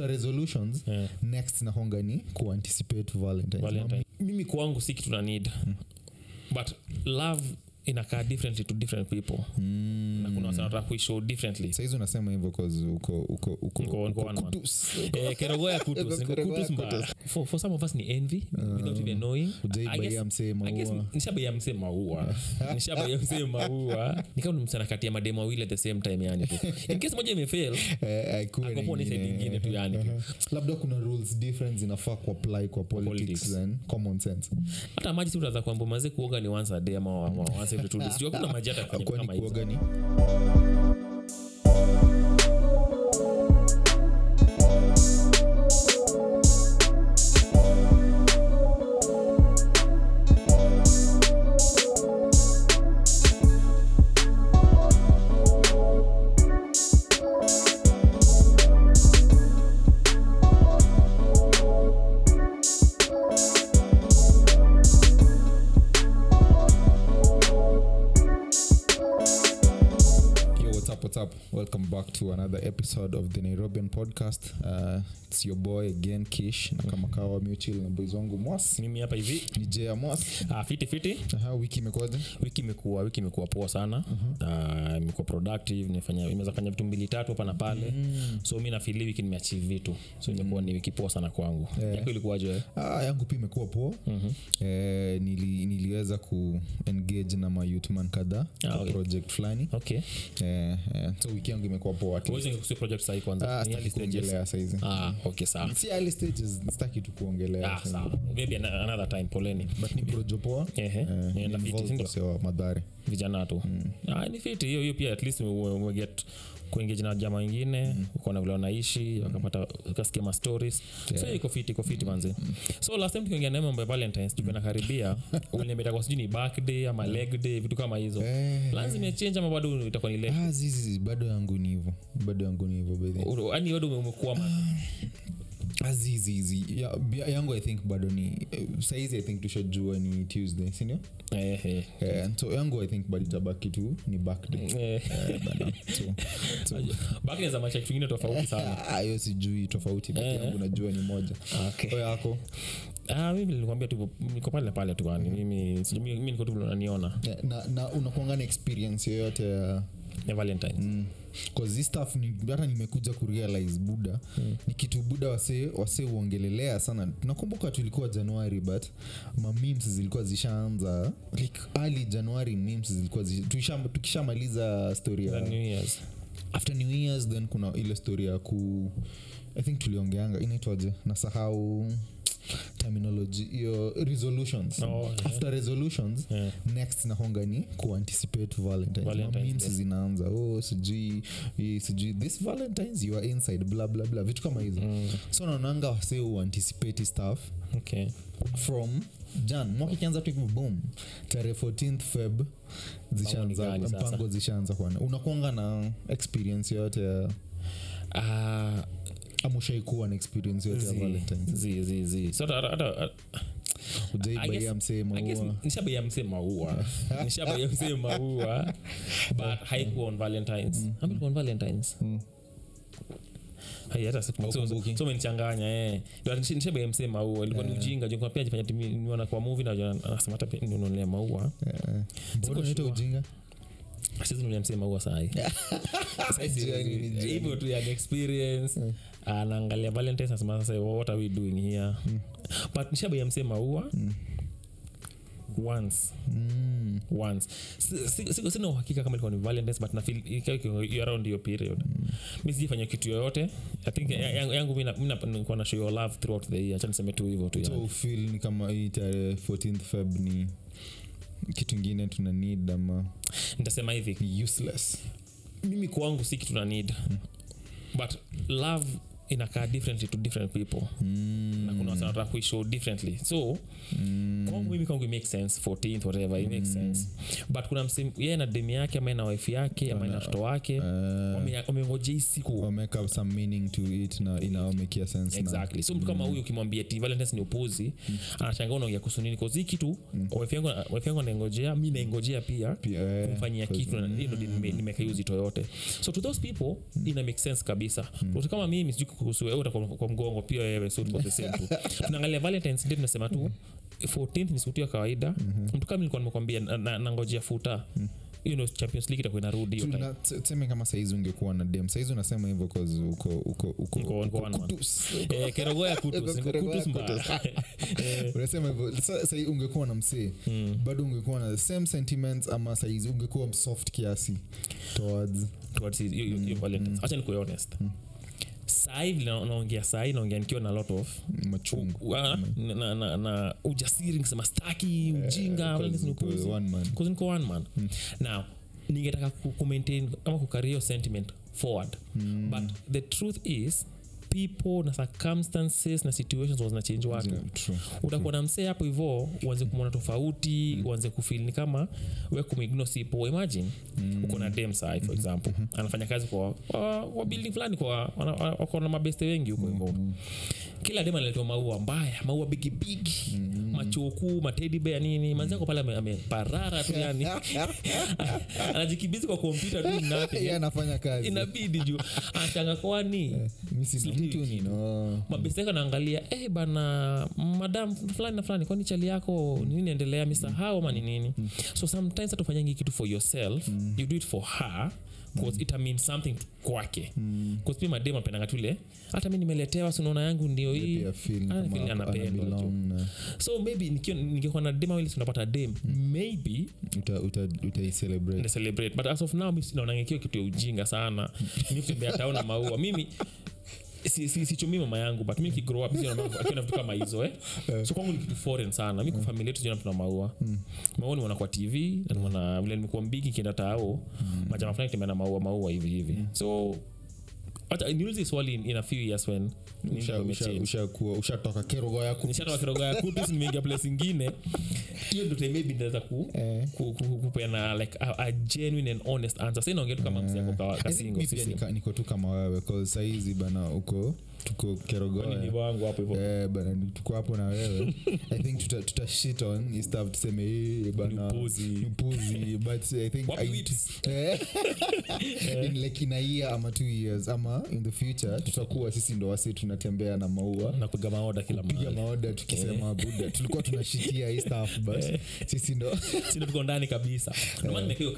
after resolutions yeah. next nahonga ni kuanticipate valentines Valentine. mimi kwangu si kitu na need but love inakaa differently to different people mm. na kuna wasa kuishow differently saizi unasema hivyo uko uko uko. Eh, kerogoya kutus mbaya. for, for some of us ni envy without even knowing I Hujaibaia guess- msee I guess maua. nishabaia msee maua nishabaia msee maua nikawa msana kati ya mademo wawili at the same time yani tu in case moja imefail Eh, haikuwa ni nyingine. side ingine tu yani labda kuna rules different zinafaa kuapply kwa politics, politics. common sense hata maji si utaza kwamba maze kuoga ni once a day ama once days Sijui hakuna maji hata kwenye kama hizo to another episode of the Nairobian podcast. Uh, it's your boy again, Kish. Na kama kawa mutual na boys wangu Mwas. mimi hapa hivi Ni Jay Mwas. uh, fiti fiti Aha, wiki imekuwaje wiki imekuwa wiki imekuwa poa sana Ah, imekuwa productive nimefanya imeweza fanya vitu mbili tatu hapa na pale so mi nafili wiki nimeachieve vitu so imekuwa ni wiki poa sana kwangu Yeah. yako ilikuwaje? Ah, yangu pia imekuwa poa. Eh, nili, niliweza ku engage na mayouthman kadhaa Ah, okay. project fulani. okay Eh, eh, so wiki yangu imekuwa poa. Ah, Ni early sitaki stages. kuongelea saizi. ah tu kuongelea. ah Eh, madhare. vijana tu. Ah, ni fiti hiyo hiyo pia at least ume- umeget kuengage na jama wengine ukaona vile wanaishi wakapata kasikia ma stories. So iko fiti iko fiti manzi so last time tukiongea naye mambo ya valentines tukiwa nakaribia uliambia kwa sijui ni birthday ama leg day vitu kama hizo. Eh, plans imechange ama bado itakuwa ni leg? Ah, zizi bado yangu ni hivyo. Bado yangu ni hivyo yani bado umekwama Ah, zizi zi. Ya, ya- yangu i think bado ni eh, saizi i think tushajua ni tuesday sindio eh eh Eh, so yangu i think bado itabaki tu ni back day eh Eh, kitu ingine tofauti sana. Ah, sijui tofauti Eh. yangu najua ni moja. Okay. Yako? Ah mimi nilikwambia tu niko pale pale tu mimi mimi niko tu unaniona. Na, na unakuanga na experience yoyote ya uh... valentines. Mm. Cause hii ni hata nimekuja kurealize buda mm. ni kitu buda wase uongelelea sana. Nakumbuka tulikuwa januari but mamemes zilikuwa zishaanza like early januari memes zilikuwa zi- tukishamaliza story ya new years. After new years then kuna ile story ya ku i think tuliongeanga inaitwaje? Nasahau hiyo resolutions. Oh, yeah. after resolutions Yeah. next nahonga ni kuanticipate valentines, Valentines zinaanza. Oh sijui sijui this valentines you are inside bla bla bla. Vitu kama hizo. Mm. so naonanga wase uanticipate stuff okay. from jan. Mwaka ikianza tu tarehe 14th feb zishaanza mpango zishaanza kuana unakuanga na experience yoyote ya ah ama ushaikuwa na experience yote ya msee maua. nishabaia msee maua. Nishabaia msee maua but haikuwa on valentines. Mm. on valentines. Mm. Hata siku- so- Haukumbuki? so umenichanganya eh. Ndio, nish- nishabaia msee maua. Ilikuwa ni ujinga juu pia jifanya niona kwa muvi na hata pia maua. Eh, ujinga? Sizinulia msee maua sahi hivyo tu yani experience anaangalia valentines nasema sasa what are we doing here? But nishabaia msee maua? Once. Mm. once. Si- si- uhakika kama ilikuwa ni valentines but iko around hiyo period. Mi sijifanya kitu yoyote. I think mm. yangu, yangu mi na- show your love throughout the year. Chaniseme tu hivyo tu so ni kama hii tarehe 14th feb ni kitu ingine tuna need ama? Nitasema hivi. Useless. Mimi kwangu si kitu na need. But love inakaa differently to different people mm. na kuna watu wanataka kuishow differently so mm. Kwangu mimi kwangu make sense 14th whatever it makes sense. But kuna msim yeye na demu yake ama na wife yake ama na watoto wake Uh, wamengoja hii siku. wameka some meaning to it na inaomekia sense exactly. So mtu kama huyu ukimwambia ti valentines ni upuzi mm. anashangaa unaongea kuhusu nini? Kozi kitu mm. wife yangu wife yangu anaingojea mi naingojea pia Pia, eh, kumfanyia kitu na ndio nimeka hiyo uzito yote. So to those people ina make sense kabisa. Mm. kama mimi sijui kuhusu wewe utakuwa kwa mgongo pia wewe so tuko the same tu. Tunaangalia valentines day tunasema tu 14th ni siku ya kawaida. Mtu kama nilikuwa nimekwambia na- na- nangojea futa champions league itakuwa inarudi. Tuna- t- tuseme kama saizi ungekuwa na dem saizi unasema hivyo 'cause uko uko uko Uko- uko uko one man. kutus. Kerogoya kutus niko Kerogoya kutus. Mbaya Eh, unasema hivyo Sa- sai ungekuwa na msee bado ungekuwa na same sentiments ama saizi ungekuwa soft kiasi towards towards you, you, hiyo- hiyo Valentine's. acha nikuwe honest sahii vile na- naongea sahii naongea nikiwa na lot of ah, na, na, na, ujasiri nikisema staki ujinga uh, one man. Niko one man. Now ningetaka kumaintain ku maintain ama kukaria sentiment forward. But the truth is people na circumstances na situations zinachange watu. Yeah, utakuwa na msee hapo hivo uanze kumwona tofauti uanze kufil ni kama we kumigno sipo imagine uko na dem sai for example. Mm-hmm. anafanya kazi kwa, wa, kwa building fulani kwa wako na mabeste wengi huko hivo. Kila dem analetwa maua mbaya maua bigibigi mm-hmm. machokuu matedibea nini. Manziako pale ameparara tu yani. Anajikibizi kwa kompyuta tu nothing. yeah, inabidi juu. Anashanga kwani Mabeseka naangalia eh bana madam fulani na fulani kwani chali yako nini endelea misahau ama ni nini? So sometimes hatufanyangi kitu for yourself you do it for her bcause it mean something kwake. Bcause pia madem apendanga tule hata mi nimeletewa sunaona yangu ndio hii? Ah, anapendwa so maybe ningekuwa na dem awili tunapata dem maybe uta- uta- utaicelebrate. but as of now mi naonangekiwa kitu ya ujinga sana. Mi kutembea tao na maua. Mimi si- si- sichumii mama yangu but mi kigrow up siona mama akiwa na vitu kama hizo eh. So kwangu ni kitu foreign sana. Mi kwa familia yetu siona tuna maua. Maua nimeona kwa tv na nimeona vile nimekuwa mbigi kienda tao majama fulani kitembea na maua maua hivi hivi. So hata niulize swali in, in a few years when ushatoka kerogo yako nishatoka kirogo ya kutu nimeingia place ingine. Hiyo ndo maybe naweza ku, Eh. ku, ku, kupeana like a, a genuine and honest answer. Sa inaongea tu kama mzee ako ka- I think kasingo mi pia sisi nika- niko tu kama wewe saizi bana uko tuko kerogo Kwani hapo hivyo. Eh, hapo na wewe. I think tuta, tuta shit on. Istaf tuseme "Eh, bana Ni upuzi." ni upuzi but i think I- Eh, in like in a year ama two years ama in the future tutakuwa sisi ndo wasi tunatembea na maua. Napiga maoda kila piga maoda tukisema buda tulikuwa tunashitia hii stuff but sisi ndo tuko ndani kabisa. Ndomana nimeka hiyo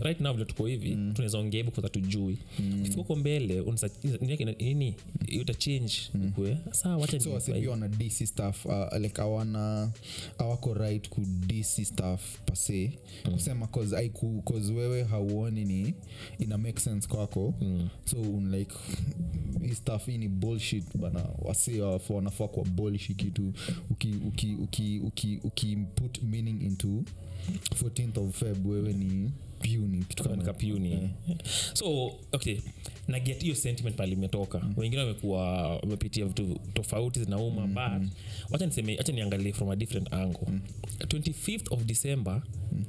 right now vile tuko hivi tunaweza ongea hivo kwanza tujui. Ukifika huko mbele nini- saa so dc stuff uh, like awana awako right ku dc staff pase kusema cause, ai, ku, cause wewe hauoni ni ina make sense kwako. Mm. so like hii staff hii ni bullshit bana. Wase wanafaa kwa bolishi kitu. Uki, uki, uki, uki, uki meaning into 14th of feb wewe ni puni kitu kama nikapuni so okay naget hiyo sentiment pale imetoka. Wengine wamekuwa wamepitia vitu tofauti zinauma but wacha niseme acha niangalie from a different angle. 25th of december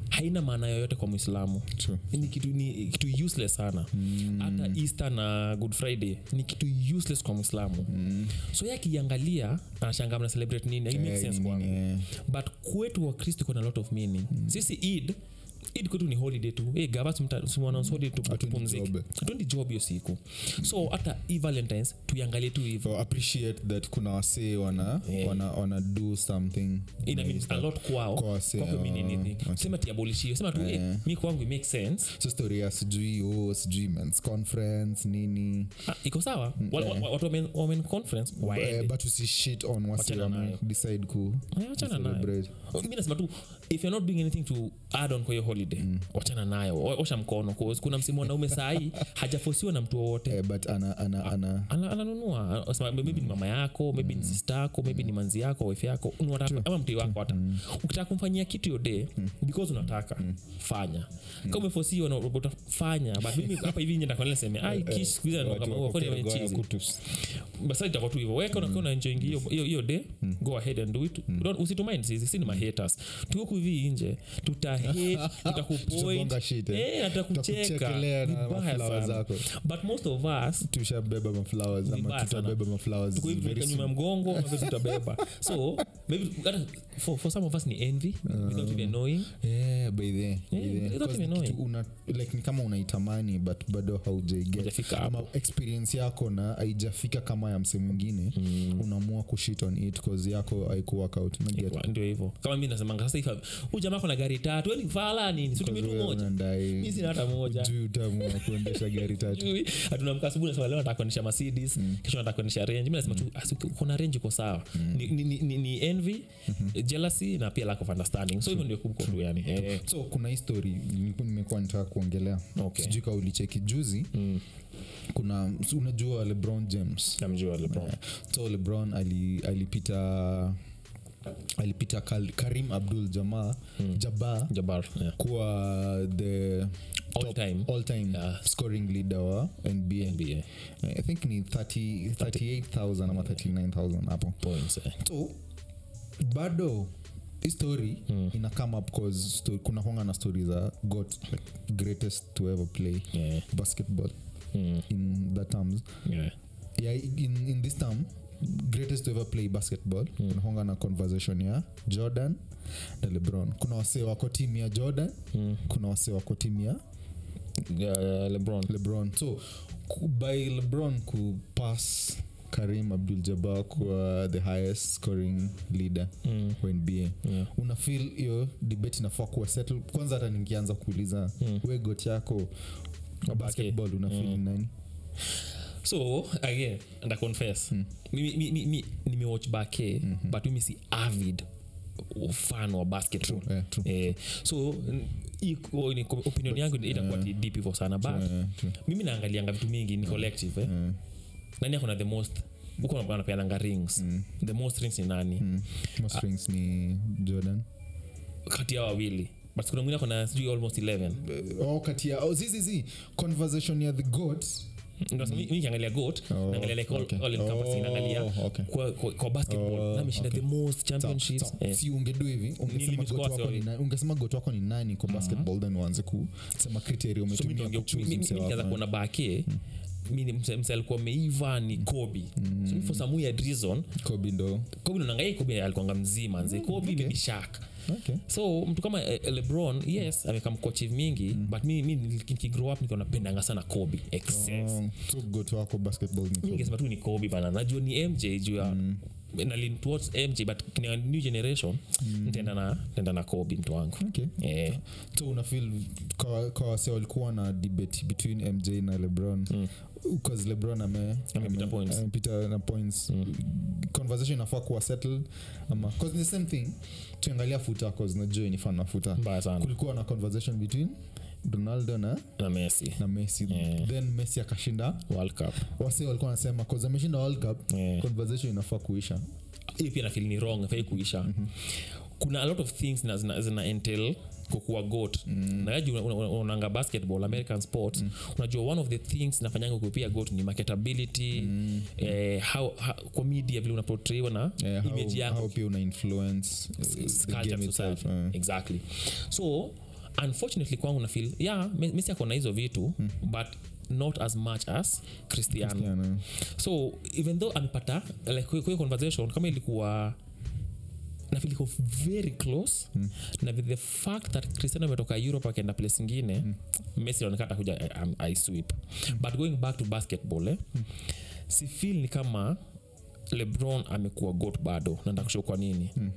haina maana yoyote kwa mwislamu ni kitu, ni kitu useless sana. Hata easter na good friday ni kitu useless kwa mwislamu so ye akiangalia anashanga mna celebrate nini? It makes Eh, sense kwangu. eh. but kwetu wakristo kuna lot of meaning. Sisi id kwetu ni holiday tu. Hey, gava tupumzike. job. hatuendi job hiyo siku. So hata hii valentines tuiangalie tu hivo So appreciate that kuna wasee wana, Yeah. wana, wana do something. Ina nice a lot kwao. Kwa kwako mean uh, anything. wase. sema tiabolishio sema tu yeah. hey, mi kwangu make sense. So story ya sijui oh, sijui mens conference nini. Ah, iko sawa? Watu wamen- wamen conference? Eh, waende. but usishit on wasi wame decide ku celebrate. Mi nasema tu if you're not doing anything to add on kwa hiyo holiday wachana nayo. Osha mkono. 'cause kuna msimu wanaume sahii hajafosiwa na mtu wowote. Eh, but ana, ana, ana. Ana- ananunua. Maybe ni mama yako maybe ni sista yako maybe ni manzi yako wife yako. Ama mtoi wako hata. Ukitaka kumfanyia kitu yo day because unataka fanya. Kama umefosiwa utafanya but mimi hapa hivi nje ndakwenda niseme ai kish siku hizi kama huo kwani chizi basi itakuwa tu hivyo. Weka unakiwa unaenjoying hiyo hiyo hiyo day go ahead and do it. Don't- usitumind sisi si ni mahaters tuko hivi nje. Tuta hate tutakupoint. Tutagonga shit, eh. Eh, most of us tushabeba mgongo tutabeba. So maybe for, for some of us ni envy without even knowing Yeah, by the- by without even ni knowing. una- like ni kama unaitamani but bado haujaiget Hujafika experience yako na haijafika kama ya mse mwingine unaamua kushit on it cause yako haikuwork out. Unaget? Ndio hivyo. Kama mi nasemanga sasa huyu jamaa gari tatu. Weni fala nini? Situmie tu moja. mi sina hata moja. hujui utamu wa kuendesha gari tatu. Sijui. hatunamka asubuhi nasema leo nataka kuendesha mercedes kesho nataka kuendesha range. Mi nasema tu kuna range iko sawa. Ni, ni, ni, ni, ni envy jealousy na pia lack of understanding. So hivyo ndio kuko yani. Eh, so kuna hii story nimekuwa nitaka kuongelea. Okay. sijui kaa ulicheki. Juzi kuna unajua lebron james? Namjua lebron. So lebron ali- alipita karim abdul jama jaba jabar yeah. kuwa the All top- time. all time Yeah. scoring leader wa nba NBA i think ni 30 38000 ama 39000 hapo points eh. so bado story mm. ina come up cause sto- kuna honga na story za got like, greatest to ever play yeah. basketball Mm. in that terms Yeah. yeah, in, in this term greatest to ever play basketball mm. kunahonga na conversation ya jordan na lebron kuna wasee wako timu ya jordan Mm. kuna wasee wako timu ya Yeah, lebron lebron so by lebron kupass karim abdul jabar kuwa the highest scoring leader Mm. wa nba Yeah. una feel hiyo debate inafaa kuwa settle kwanza hata ningianza kuuliza Mm. we got yako basketball una feel ni nani so again nda confess mimi mi, mi, mi, nimewatch bake but mimi si avid fan wa basketball Yeah, true. eh, so iko ni opinion yangu itakuwa yeah. deep hivyo sana but Eh, true. mimi naangalianga vitu mingi ni collective eh? yeah. nani akona the most huko anapeananga rings the most rings ni nani mm. most rings ni jordan kati ya wawili but kuna mwingine akona sijui almost 11 oh, kati ya oh, zizizi conversation ya the goat Nikiangalia goat Oh, naangalia like all, okay. all encompassing Oh, naangalia okay. kwa, kwa, kwa basketball Oh, na okay. the most Sawa, championships sawa. eh. si ungedu hivi ungesema goat wako ni nani- ungesema goat wako ni nani kwa basketball then uanze kusema umetumia wako. kuona bake mi mse alikuwa meiva ni kobi so mi for some weird reason Kobe ndo kobi kobi alikuanga mzima nze kobi okay. shak okay. So mtu kama eh, lebron yes amekamkochiv mingi but mi, mi nikigrow up nikiwa napendanga sana kobi excess Oh, so wako basketball Kobe. ningesema tu ni kobi bana. Najua ni mj juu ya na lean towards mj but kina new generation ntaenda na ntaenda na kobi mtu wangu. Okay. Yeah. so unafil kwa, kwa wase walikuwa na debate between mj na lebron bcause lebron ame- Amepita ame- points. na points. Conversation inafaa kuwa settled ama cause the same thing tuangalia futa cause najua ni fan wa futa. Mbaya sana. Kulikuwa na conversation between ronaldo na, na messi. na messi. Yeah. then messi akashinda world cup. Wase walikuwa wanasema cause ameshinda world cup Yeah. conversation inafaa kuisha hiyo pia nafili ni wrong afai kuisha. Kuna a lot of things na zina, zina entail kukuwa got mm. naji unanga basketball american sport mm. unajua one of the things nafanyanga kupia got ni marketability mm. eh, how, how, kwa media vile unapotraiwa na yeah, image yako pia una influence uh, culture society. eh. exactly so unfortunately kwangu na feel yeah Me- messi akona hizo vitu but not as much as cristiano Cristiano. so even though amepata like kwe conversation kama ilikuwa na feel iko very close mm. na with the fact that cristiano ametoka europe akaenda place ingine mm. messi anaonekana atakuja um, aiswip mm. but going back to basketball eh, mm. si feel ni kama lebron amekuwa got bado kushow kwa nini mm.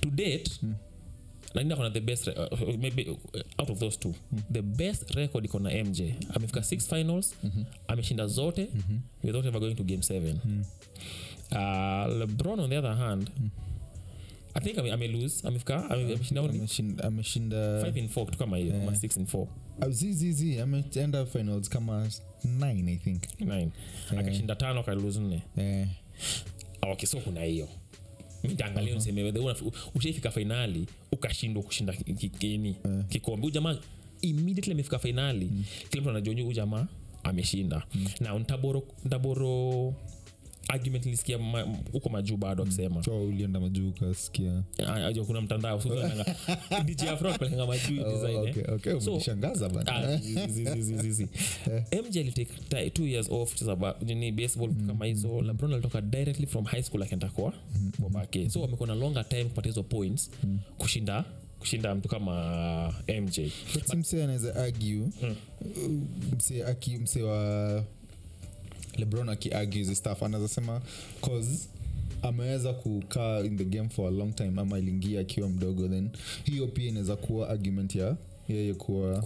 to date mm nani the best uh, maybe uh, out of those two mm. the best record iko na mj amefika six finals mm-hmm. ameshinda zote mm-hmm. without ever going to game seven mm. uh, lebron on the other hand mm. I think ame, ame lose amefika ame- ameshinda Ameshinda- ameshinda five in four kitu kama hiyo ama six in four. Ah, ameenda finals kama 9 i think. 9 akashinda tano akalose nne. Eh, Ah, okay so kuna hiyo. Mitaangalia uh-huh. niseme ushaifika fainali ukashindwa kushinda ki- ki- kini kikombe. Ujamaa jamaa immediately amefika fainali kila mtu anajua huyu jamaa ameshinda. Na ntaboro ntaboro argument nilisikia ma- huko majuu bado akisema so ulienda majuu ukasikia. Ah, kuna mtandao so unaanga- DJ Afro akipelekanga majuu hii Oh, design, okay, okay, So- umenishangaza bana. Zi- zi- zi- zi- zi- zi. mj alitake two years off ni baseball mm. baseball kama hizo. Labron alitoka directly from high school akaenda kwa bobake so wamekuwa na longer time kupata hizo points kushinda kushinda mtu kama mj msee anaweza argue msee aki msee wa lebron akiargue hizi stuff anaweza sema cause ameweza kukaa in the game for a long time ama iliingia akiwa mdogo then hiyo pia inaweza kuwa argument ya yeye kuwa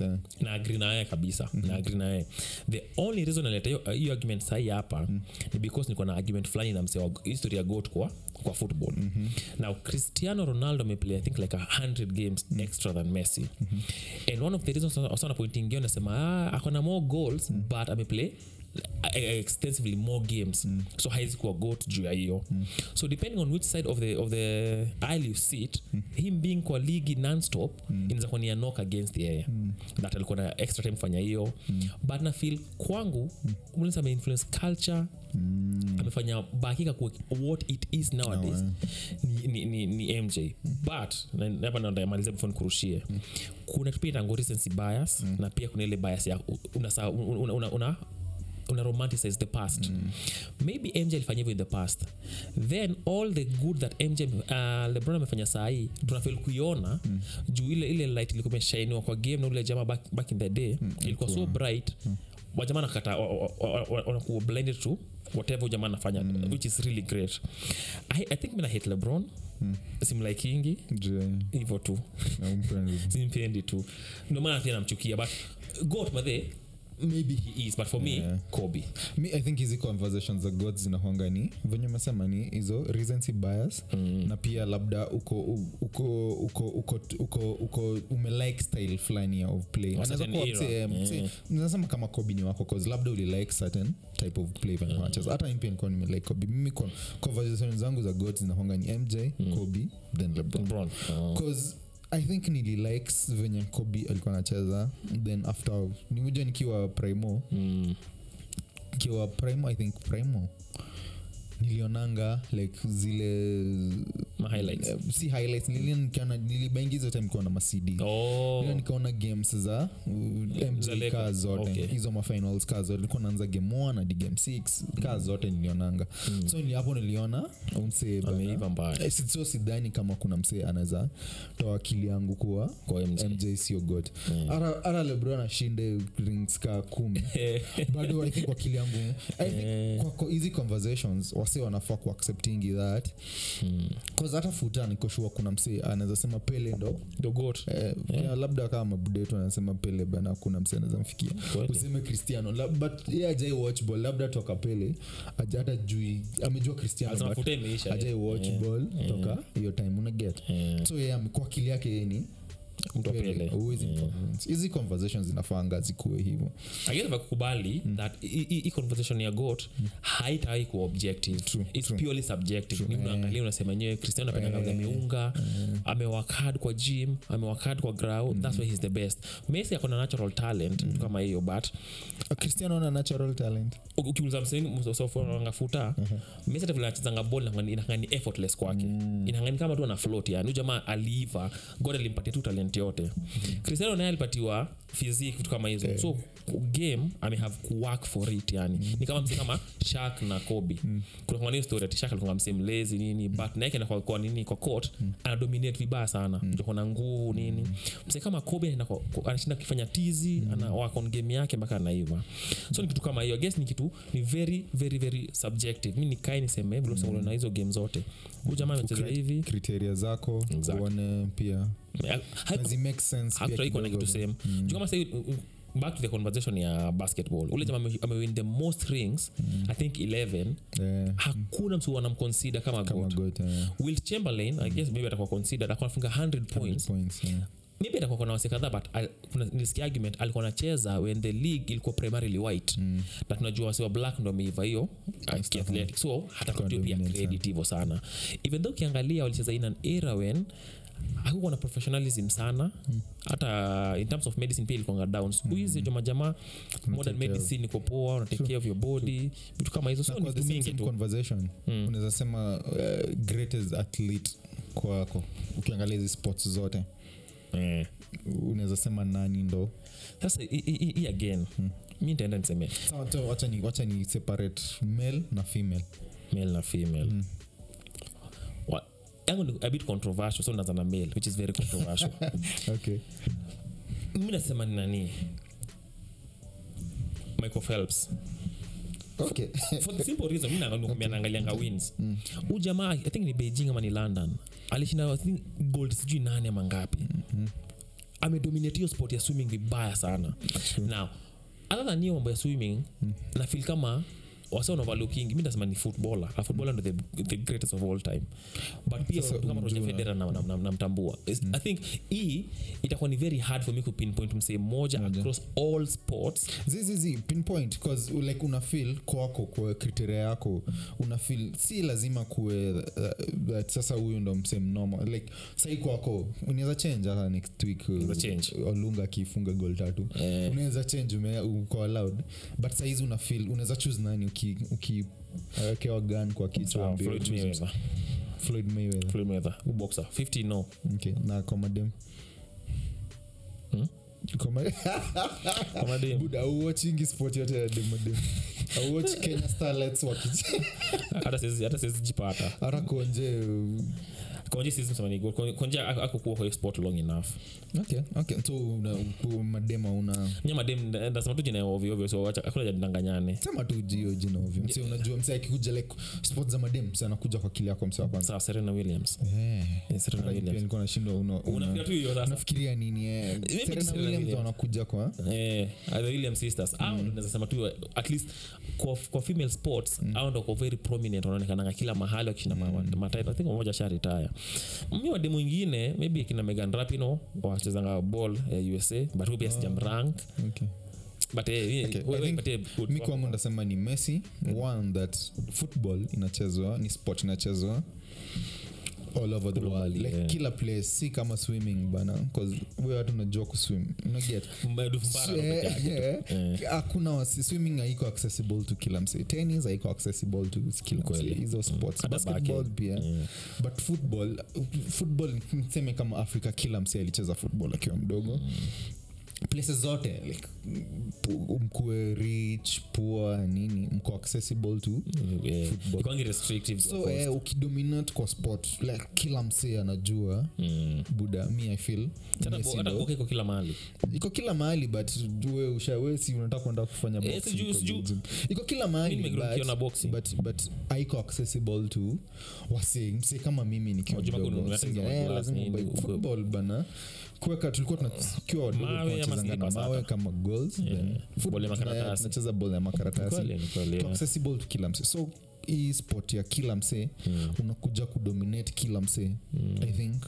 eh. na agri naye kabisa mm-hmm. na agri naye the only reason aleta hiyo- argument sahii hapa mm-hmm. ni because niko na argument fulani na msewa history ya got kwa kwa football mm-hmm. now cristiano ronaldo ameplay i think like a 100 games mm-hmm. extra than messi mm-hmm. and one of the reasons wasana pointingio nasema ah, akona more goals mm-hmm. but ameplay extensively more games mm. so haizi kuwa got juu ya hiyo mm. so depending on which side of the, of the aisle you sit mm. him being kwa ligi nonstop mm. inaweza kuwa ni a knock against yeye mm. that alikuwa na extra time fanya hiyo mm. but na feel kwangu mm. mlisa ameinfluence culture mm. amefanya bakika ku what it is nowadays ni, ni, ni, ni mj but na- hapa ndamaliza before nikurushie kuna tupia tango recency bias mm. na pia kuna ile bias ya unasa una, una, una una romanticize the past mm. maybe mj alifanya hivyo in the past then all the good that mj uh, lebron amefanya sahii tunafil kuiona mm. juu ile ile light ilikuwa imeshainiwa kwa game na ule jama back, back in the day mm. ilikuwa so bright mm. wajamaa nakata wanakuwa blinded to whatever jamaa anafanya mm. which is really great i, I think mina hate lebron mm. simlikingi hivo tu simpendi tu ndomaana pia namchukia but got mathe maybe he is but for me Yeah. kobe. Mi i think hizi conversations za god zinahonga ni venye umesema ni hizo recency bias mm. na pia labda uko uko uko uko uko uko umelike style fulani ya of play. Nasema kama kobi ni wako cause labda ulilike certain type of play venye wanacheza hata mi pia nikuwa nimelike kobe. Mimi con- conversations zangu za god zinahonga ni mj kobi then lebron. Lebron. Oh. cause i think nililikes venye kobi alikuwa anacheza then after nimekuja nikiwa primo. Mm, nikiwa primo i think primo nilionanga like zile my highlights. eh, si highlights nilibaingi hizo time nikiwa na macd oh. Nilio nikaona games za Za mj kaa Lakers. zote. Okay. hizo mafinals kaa zote. Nilikuwa naanza game 1 hadi game 6 kaa zote nilionanga. So ni hapo niliona umsee bana. ameiva mbaya. Eh, si- so sidhani kama kuna msee anaweza toa akili yangu kuwa kwa mj mj sio god. Hata lebron ashinde rings ka kumi. Bado i think akili yangu I think kwa- kwa hizi conversations wase wanafaa kuacceptingi that. Bcause hata futa nikoshua kuna msee anaweza sema pele ndo. Dogot Eh, yeah, labda kama mabudetu anasema pele bana kuna msee anaweza mfikia. Useme cristiano la, but ye ajai watchball labda toka pele hata jui amejua cristiano ajai watchball Yeah. toka hiyo time unaget Yeah. so ye kwa akili yake yeni ni Hizi conversations zinafanga zikuwe hivyo. Agekubali that hii- hii hii conversation ya got haitawai kuwa objective. True, its true. purely subjective. Ni unaangalia unasema enyewe cristiano apenda kazi ameunga amewak hard kwa gym amewakad kwa grau that's why he's the best. Messi akona natural talent mm. kama hiyo but A cristiano ana natural talent. ukiuliza msanga futa messi hata vile anachezanga ball inakanga- inakanga effortless kwake. Mm. inangani kama tu ana float yani. Jamaa aliiva god alimpatia tu talent yote. Cristiano naye alipatiwa physique vitu kama hizo. So game amehave kuwork for it yani. Ni kama mse kama shak na kobi kuna kwa story ati shak alikuwa msee mlezi nini but naeke kwa, kwa nini kwa court mm. anadominate vibaya sana. Mm. na nguvu nini. Mse kama kobi anashinda kufanya tizi ana work on game yake mpaka anaiva. So ni kitu kama hiyo. Guess ni kitu ni very very very subjective. Mi nikae niseme vile mm. na hizo game zote. Huyu jamaa amecheza hivi. kriteria zako Exactly. uone pia. Haiku- make sense actually na kitu same. Juu kama sai back to the conversation ya basketball. Ule jama amewin the most rings i think 11 yeah. hakuna mtu anamconsider kama kama eh, will chamberlain i guess maybe atakuwa considered atakuwa anafunga 100 points. points, yeah. Maybe atakuwa kuna wase kadhaa but al- nilisikia argument alikuwa anacheza when the league ilikuwa primarily white. Mm. na tunajua wase wa black ndo ameiva hiyo uh, kiathletic so hata Kwa pia credit hivyo sana. Even though ukiangalia walicheza in an era when hakukuwa na professionalism sana. Hata in terms of medicine pia ilikuanga down. Siku hizi mm. jamajamaa modern medicine iko poa una care of your body vitu kama hizo. Sio vitu mingi tu. conversation. Mm. unaweza sema uh, greatest athlete kwako ukiangalia hizi sports zote. Eh. unaweza sema nani ndo? Sasa hii- again. Hii mi ntaenda nisemee wacha- wacha ni, wacha ni separate male na female. Male na female. Mm. Yangu ni a bit controversial so naanza na mail which is very controversial. Okay. Mi nasema ni nani? Michael phelps. Okay. For the simple reason mi naangalianga wins. Huu jamaa i think ni beijing ama ni london. Alishinda gold sijui nane ama ngapi. Amedominate hiyo sport ya swimming vibaya sana. Now other than hiyo mambo ya swimming na feel kama wasa unavalukingi mi nasema ni footballer. A footballer ndo the, the greatest of all time. But pia kama roger umjua. namtambua na, na, namtambua. Is- i think hii itakuwa ni very hard for me kupinpoint msee moja. across all sports. Zizizi pinpoint cause like una feel kwako kwa kriteria yako. Una feel si lazima kuwe uh, that sasa huyu ndo msem normal like sai kwako unaweza change hata next week uh, Unaweza change. olunga akiifunga gol tatu. Eh. unaweza change ume, uko allowed. But saizi una feel unaweza choose nani uki, uki gan kwa kichwa Sawa, ambie Floyd choose Mayweather. Floyd Mayweather. Floyd Mayweather, who boxer? 50 no. Okay na kwa madem Hmm? Auwachingi sport yote ya demadem auwach kenya starlets wakicheza hata hata siwezi jipata. Hata konje konje siwezi msema. Konje- konje ako- akukuwa kwa sport long enough. Okay okay. So una, madema una nyama dem ndasema tu jina ya ovyo ovyo so acha akula jadanganyane sema tu jio jina ovyo. Msi unajua msi akikuja like sport za madem msi anakuja kwa kile yako msi wa kwanza. Sawa serena williams. Eh. yeah. serena williams. nilikuwa nashindwa una- una- unafikiria tu hiyo sasa. unafikiria nini eh? Serena Williams ndo anakuja kwa Eh, the williams sisters. Au ndo naweza sema tu at least kwa, kwa female sports au ndo kwa very prominent wanaonekana kila mahali wakishinda mm. mataifa. I think mmoja sha retire mi wade mwingine maybe kina megan rapino wachezanga ball ya usa but huyu pia sijamrank. okay. but eh, eh, Okay, mi kwangu ndasema ni messi one that football inachezwa ni sport inachezwa all over the world. Like yeah. kila place si kama swimming bana we watu unajua kuswim unaget hakuna wasi swimming haiko accessible to kila mse tennis haiko accessible to kila hizo sports. Basketball pia. Yeah. but football football niseme kama afrika kila mse alicheza football akiwa mdogo places zote like mkue rich poor nini mko accessible to yeah. So eh, ukidominate kwa sport like kila msee anajua Mm. buda mi i feel. Iko kila mahali. Iko kila mahali but we ushawesi si unataka kwenda kufanya Eh, kwa iko kila mahalibut aiko accessible to wasee. Msee kama mimi nikiwa mdogo. eh, lazima bana kuweka tulikuwa tunakiwa wadogo Mawe ama tunachezanga na mawe kama goals makaratasi. tunacheza ball ya makaratasi Kweli, ni kweli, Iko yeah. accessible to kila mse. So hii sport ya kila mse unakuja kudominate kila mse i think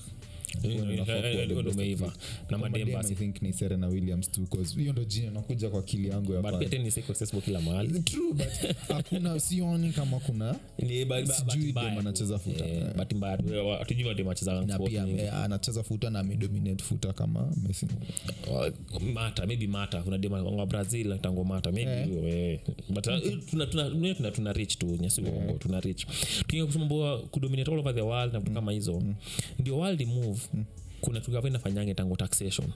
Umeiva. na Kwa madem madem, think ni serena williams tu hiyo ndo jina nakuja kwa akili yangu ya but pia pale. tennis iko accessible kila mahali. True, but hakuna sioni kama kuna Sijui dem anacheza. Eh, anacheza pia anacheza futa na amedominate futa kama messi. Mata maybe mata. Kuna dem wa brazil tango mata maybe Eh. eh. but tuna, reach tu nyasi uongo tuna rich tukinga kusema kudominate all over the world na vitu kama hizo ndio world move kuna tugava inafanyange tango taxation.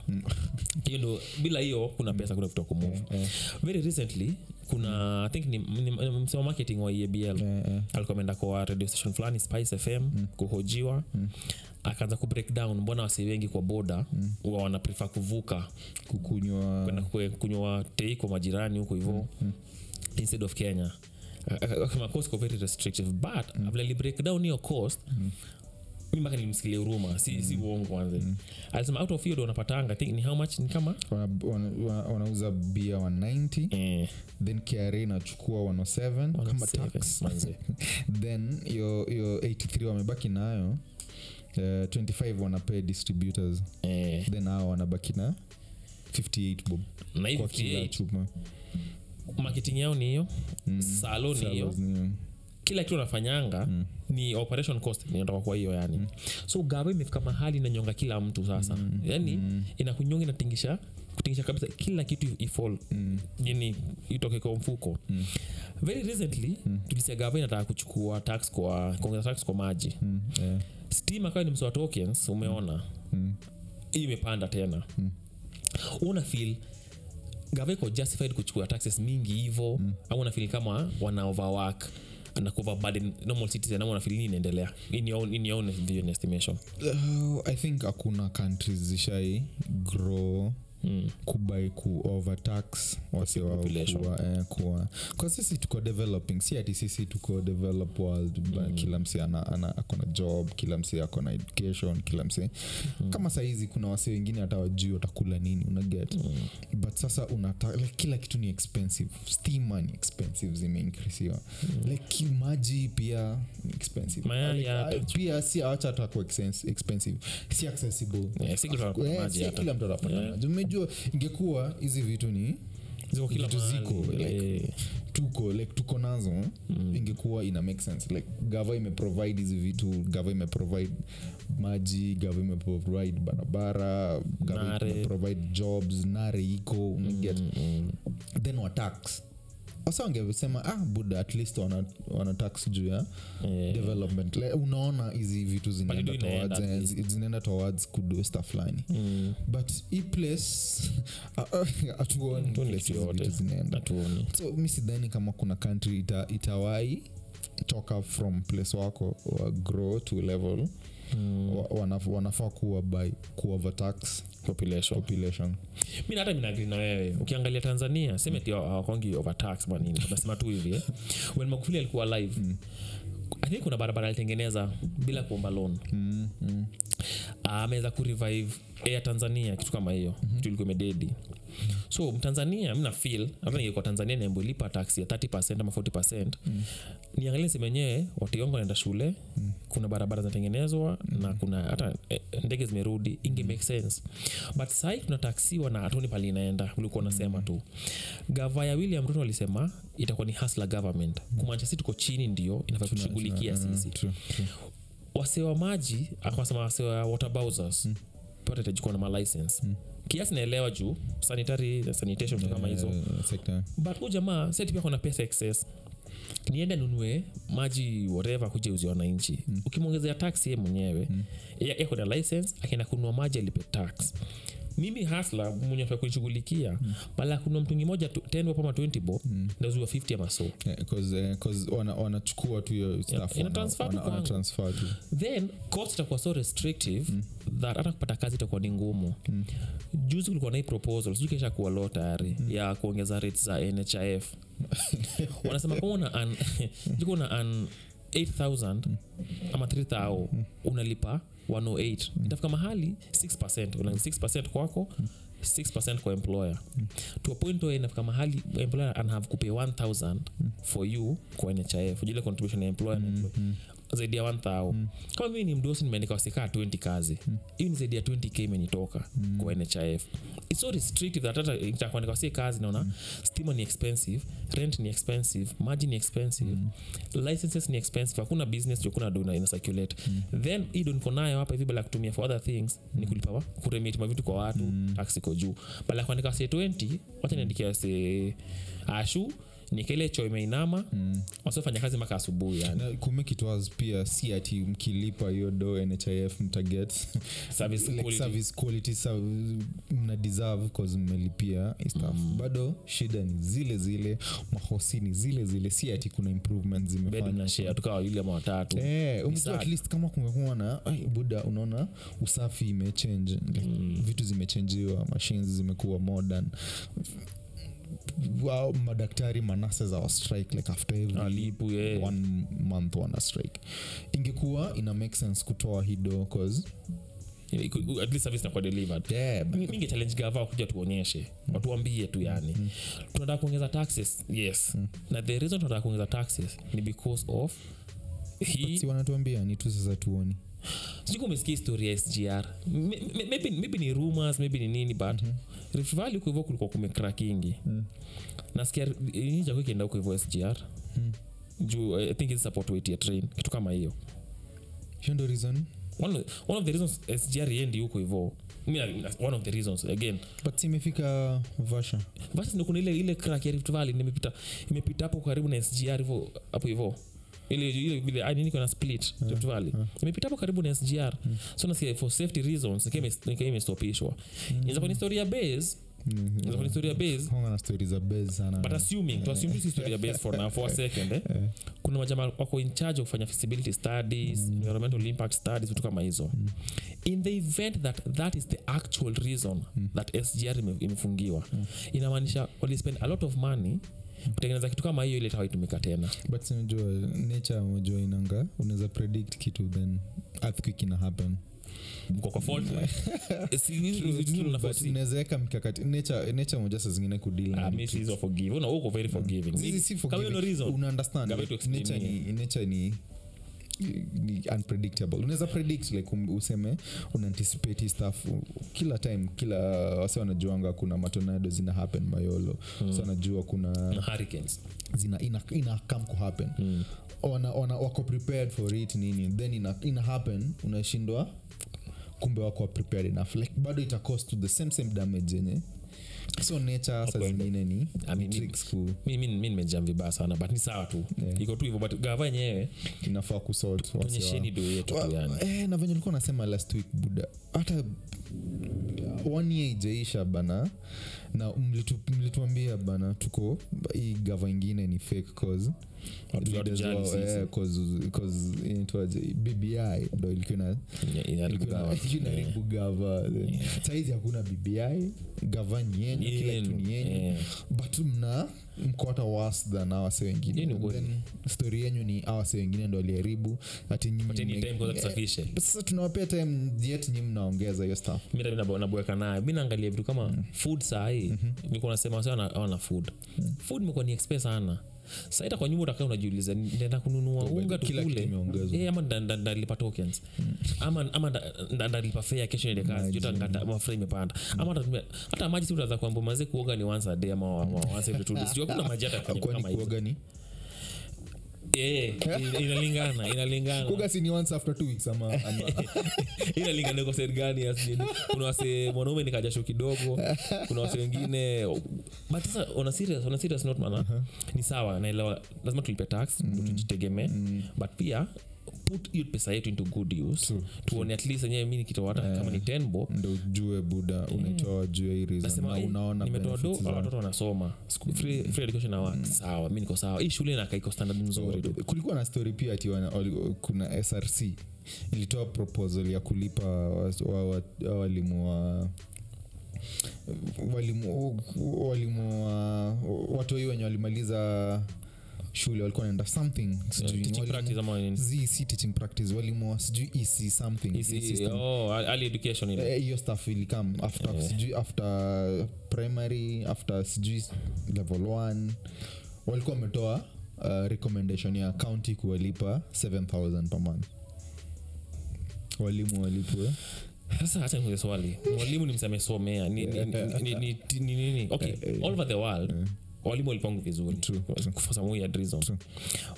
Ndo bila hiyo kuna pesa kuna kutoka kumove. Yeah, yeah. very recently kuna i think ni, ni, ni msema marketing wa ebl yeah, yeah. alikuwa kwa radio station fulani spice fm kuhojiwa. Akaanza kubreak down mbona wasi wengi kwa boda mm. wa wanaprefe kuvuka. Kukunywa kunywa tei kwa majirani huko hivo instead of kenya. Akasema cost very restrictive but mm. vile break hiyo cost mi mpaka nilimsikilia huruma si, si uongo kwanza. Alisema out of hiyo ndo unapatanga think ni how much ni kama? Wanauza wana- wana- bia 190 eh, then kra inachukua 107 kama tax. then yo, yo 83 wamebaki nayo uh, 25 wanapea distributors. Eh, then hao wanabaki na 58 bob na kwa kila 58 chupa. Marketing yao ni hiyo? Mm. salo ni hiyo kila kitu unafanyanga mm. ni operation cost inatoka kwa hiyo yani mm. so gava imefika mahali inanyonga kila mtu sasa mm. yani mm. inakunyonga inatingisha kutingisha kabisa kila kitu ifall mm. yani itoke kwa mfuko mm. very recently mm. tulisia gava inataka kuchukua tax kwa kuongeza tax kwa maji Mm, yeah. steam akawa ni msoa tokens umeona Mm. hii imepanda tena mm. una feel gava iko justified kuchukua taxes mingi hivo mm. au una feel kama wana overwork na kuoverburden normal citizen ama una feel nini inaendelea? In your own, in your own estimation. Uh, i think hakuna countries zishai grow mm. kubai ku overtax wase wao Population. kuwa, eh, kwa sisi tuko developing si ati sisi tuko develop world mm. kila msi ana, ana, akona job kila msi akona education kila msi mm. kama sahizi kuna wase wengine hata wajui watakula nini unaget mm. but sasa unata, like, kila kitu ni expensive stima ni expensive zimeinkrisiwa mm. like maji pia ni expensive Maya, like, ah, pia si awacha hata kuwa expensive si accessible Yeah, si kila mtu Eh, atapata Yeah. maji umejua ingekuwa hizi vitu ni ziko kila vitu ziko, like, tuko like tuko nazo. Mm. ingekuwa ina make sense. Like gava imeprovide hizi vitu gava imeprovide maji gava imeprovide barabara gava imeprovide jobs nare iko unaget mm, mm. then watax wasa wangesema ah buda at least wana, wana tax juu ya yeah. development like, unaona hizi vitu zinaenda towards, eh, zinaenda towards kudo stuff fulani mm. but hii place hatuoni Hatuoni place kitu hizi yote. vitu zinaenda so mi sidhani kama kuna country ita, itawai toka from place wako wa grow to level mm. Wanaf, wanafaa kuwa by kuovertax population. population. Mi hata minagri na wewe. Ukiangalia tanzania semeti awakongi overtax manini tunasema tu hivi eh. when magufuli alikuwa live mm. i kuna barabara alitengeneza bila kuomba loan. Mm, mm. ameweza kurevive air tanzania kitu kama hiyo. Mm-hmm. kitu ilikuwa imededi so mtanzania mna fil hata ningekuwa tanzania niambolipa taxi ya 30 ama 40 mm. niangalie sehemu yenyewe naenda shule. Mm. kuna barabara zinatengenezwa mm. na kuna hata eh, ndege zimerudi. Inge make sense. But sahii tunataksiwa na hatuni pali inaenda. Ulikuwa unasema tu. Gava ya william ruto alisema itakuwa ni hasla government. Kumaanisha si tuko chini ndio inafaa kushughulikia sisi. True, true. wasewa maji akasema wasewa water bowsers. Mm. pote tajikuwa na malicense mm. Kiasi naelewa juu sanitary na sanitation vitu kama hizo Eh, sector. but huu jamaa seti pia kona pesa excess niende nunue maji whatever kuja uzi wananchi mm. ukimwongezea tax ye mwenyewe mm. yako na license akienda kununua maji alipe tax mimi hasla mwenye afaa kunishughulikia mm. bala ya kununua mtungi moja tu- 10 bob 20 bo mm. ndazuia 50 ama so Yeah, eh, wanachukua tu then cost itakuwa so restrictive mm. that hata kupata kazi itakuwa ni ngumu mm. juzi kulikuwa na hii proposal sijui kesha kuwa lo tayari mm. ya kuongeza rates za nhif wanasema kama una an, una an 8000 ama 3000 unalipa 108 itafika mahali 6 una 6 kwako 6 kwa employer. To a point where inafika mahali employer anahave kupay 1000 for you kwa nhif jule contribution ya employer na employer zaidi ya 1000 kama mimi ni mdosi nimeandika wasikaa 20 kazi. Hiyo ni zaidi ya 20k imenitoka kwa nhif its so restrictive that hata itakuandika wasi kazi naona stima ni expensive rent ni expensive maji ni expensive licenses ni expensive hakuna business jo kuna do ina ina circulate then hii do niko nayo hapa hivi bala ya kutumia for other things ni kulipa wa- kuremit mavitu kwa watu tax iko juu. Bala kuandika wasi 20 wacha niandikia wasi ashu nikele cho imeinama. Mm. wasiofanya kazi mpaka asubuhi yani. Kumake it was pia si ati mkilipa hiyo do nhif mtaget Service like quality. service quality sa- mna deserve cause mmelipia stuff. Bado shida ni zile zile mahosi ni zile zile si ati kuna improvement bed zimefanya mnashare tukawa wawili ama watatu. Eh, umejua at least kama kumekuwa na ai, buda unaona usafi imechange. Like, vitu zimechenjiwa machines zimekuwa modern Wao, madaktari manase wa strike like after every alipu yeah. one month wana strike. Ingekuwa ina make sense kutoa hido cause at least service inakuwa delivered. Yeah, Mi- challenge gava kuja tuonyeshe watuambie tu yani. Tunataka kuongeza taxes yes. Na the reason tunataka kuongeza taxes ni because of hii wanatuambia ni tu sasa tuoni sijui umesikia historia ya sgr maybe, maybe ni rumors maybe ni nini but Rift Valley huko hivyo kulikuwa mm. nasikia nini chako ikienda huko hivyo sgr juu i think support weight ya train. Kitu kama hiyo. Hiyo ndo reason? One, one of the reasons sgr endi huko hivo Mi- one of the reasons again. But imefika vasha. Vasha ndio kuna ile ile crack ya Rift Valley nimepita imepita hapo karibu na SGR hivyo hapo hivyo ile ile vile ah, nini kuna split Rift Valley. Imepita hapo karibu na SGR so nasikia for safety reasons nikaa nikaa imestopishwa. Inaweza kuwa ni historia base. Inaweza kuwa historia base. Honga na stori za bes sana. But assuming to assume this historia base for now for a second eh. Kuna majamaa wako in charge of kufanya feasibility studies environmental impact studies vitu kama hizo. In the event that that is the actual reason that sgr ime- imefungiwa inamaanisha walispend a lot of money kutengeneza kitu kama hiyo ile tawaitumika tena. But sinajua nature unajua inanga unaweza predict kitu then earthquake ina happen. Mko kwa fault. Si- hizi- hizi vitu tunaforesee. unawezaweka mikakati nature nature moja saa zingine kudil Ah, ni, ni unpredictable. Unaweza predict like um, useme unaanticipate hii stuff kila time kila wase wanajuanga kuna matonado zina happen mayolo. Mm. so wanajua kuna na hurricanes. zina ina, ina come ku happen. Mm. wana, wana, wako prepared for it nini then ina, ina happen unashindwa kumbe wako prepared enough. Like bado itacost to the same same damage yenye so nature saa zingine ni, I mean, tricks ku mi nimejam vibaya sana but ni sawa tu. Yeah. iko tu hivyo but gava yenyewe inafaa kusort wase wa- onyesheni do yetu well, yani. eh, na venye ulikuwa nasema last week buda hata one year ijaisha bana na mlituambia bana tuko hii gava ingine ni fake cause eh, bbi ndo ilikuwa ina- Ina- inaharibu ilikuwa gawa. ina- inaharibu gava. Saizi hakuna bbi gava ni yenyu kila kitu ni yenyu Yeah. but mna mko hata worse than awase wengine. Ni then story yenyu ni awase wengine ndo waliharibu. Ati nyinyi Pateni mme- time kwanza Eh, tusafishe. sasa tunawapea time yet mnaongeza hiyo stuff. Mi hata mi nabo- naboeka nayo. Mi naangalia vitu kama food sahii nikuwa nasema wasi wana food. Food imekuwa ni expe sana saita kwa nyumba utakaa unajiuliza nenda kununua unga tukule. Eh, ama nda- nda- ndalipa tokens. Ama ama nda- ndalipa fea kesho niende kazi. Juta ngata imepanda. Ama tatumia hata maji si utaza kwamba maze kuoga ni once a day ama ama once every two days. Hakuna maji hata kuoga ni Eh, ina- inalingana inalingana kuoga si once after two weeks ama, ama inalingana iko side gani ya sijui. kuna wase mwanaume ni kajasho kidogo kuna wase wengine but sasa on a serious, on a serious note mana ni sawa naelewa lazima tulipe tax mm. tujitegemee but pia put hiyo pesa yetu into good use tuone at least enyewe mi nikitoa hata kama ni tenbo ndo ujue buda unaitoa juu nasema na "Eh, do watoto wanasoma free, free education awa sawa mi niko sawa. Hii shule nakaiko standard mzuri tu. kulikuwa na story pia ati wana- kuna src ilitoa proposal ya kulipa wa- wa- wa- wa- walimu wa walimu walimu wa watoi wenye walimaliza shule walikuwa naenda something sijui practice ama si teaching practice walimu sijui ec something E oh, Eh, hiyo stuff ilikam after Yeah. sijui after primary after sijui level 1 walikuwa wametoa uh, recommendation ya county kuwalipa 7000 per month walimu walipwe sasa hacha niuze swali mwalimu ni msamesomea ni, ni, ni, ni, ni, ni, ni, ni. okay all over the world walimu walipangu vizuri. For some weird reason. True.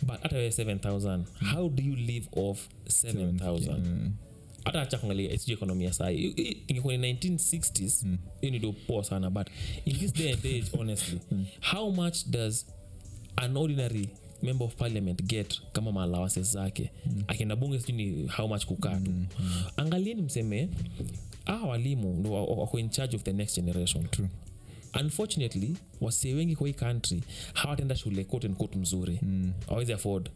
but hata wewe 7000 how do you live off 7000 Mm. hata acha kuangalia sijui ekonomia sai ingekuwa ni 1960s hiyo ni ndio poa sana but in this day and age honestly how much does an ordinary member of parliament get kama maalawances zake? Akienda bunge sijui ni how much kukaa tu. Angalieni mseme aa walimu ndo wa- wa- wako in charge of the next generation. True. Unfortunately wasee wengi kwa hii country hawataenda shule quote and quote mzuri. Mm. awezi afford.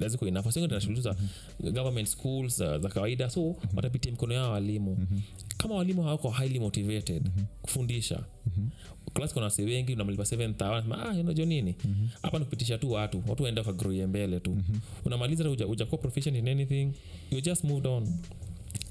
Laziko enough. Wasee wengi shule za government schools uh, za kawaida. So mm-hmm. watapitia mikono yao walimu. Mm-hmm. kama walimu hawako highly motivated mm-hmm. kufundisha. Mm-hmm. Klasi kuna wasee wengi unamlipa 7000 nasema, ah unajua nini? Hapa ni kupitisha tu watu watu waenda wakagroie mbele tu. Unamaliza uja, ujakuwa proficient in anything you just moved on.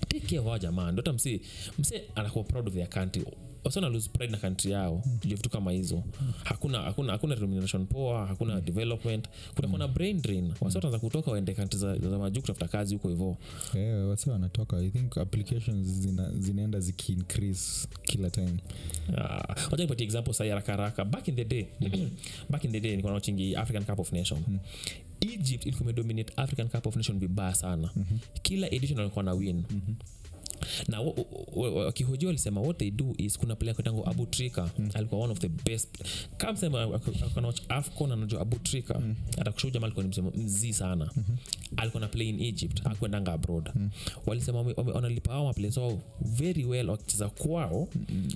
Take care wa jamani ndo hata msee msee anakuwa proud of their country wasona lose pride na country yao mm. vitu kama hizo. Hakuna hakuna hakuna remuneration poa hakuna development. Kutakuwa na brain drain. Wasi wataanza kutoka waende country za, za majuu kutafuta kazi huko hivo yeah, wasi wanatoka. I think applications zina, zinaenda zikiincrease kila time. Ah, wacha nipatie example sahi haraka haraka. Back in the day back in the day nilikuwa nachingi african cup of nation. Egypt ilikuwa imedominate african cup of nation vibaya sana. Kila edition walikuwa na win na wa- wa- wa- wakihojiwa walisema what they do is kuna player kwetango abu trika alikuwa one of the best kamsema akanawach afcon anajua abu trika atakushuja ma alikuwa ni msemo mzii sana. Alikuwa na play in egypt akwendanga abroad. Walisema wame- wame- wanalipa hao maplayers wao very well wakicheza kwao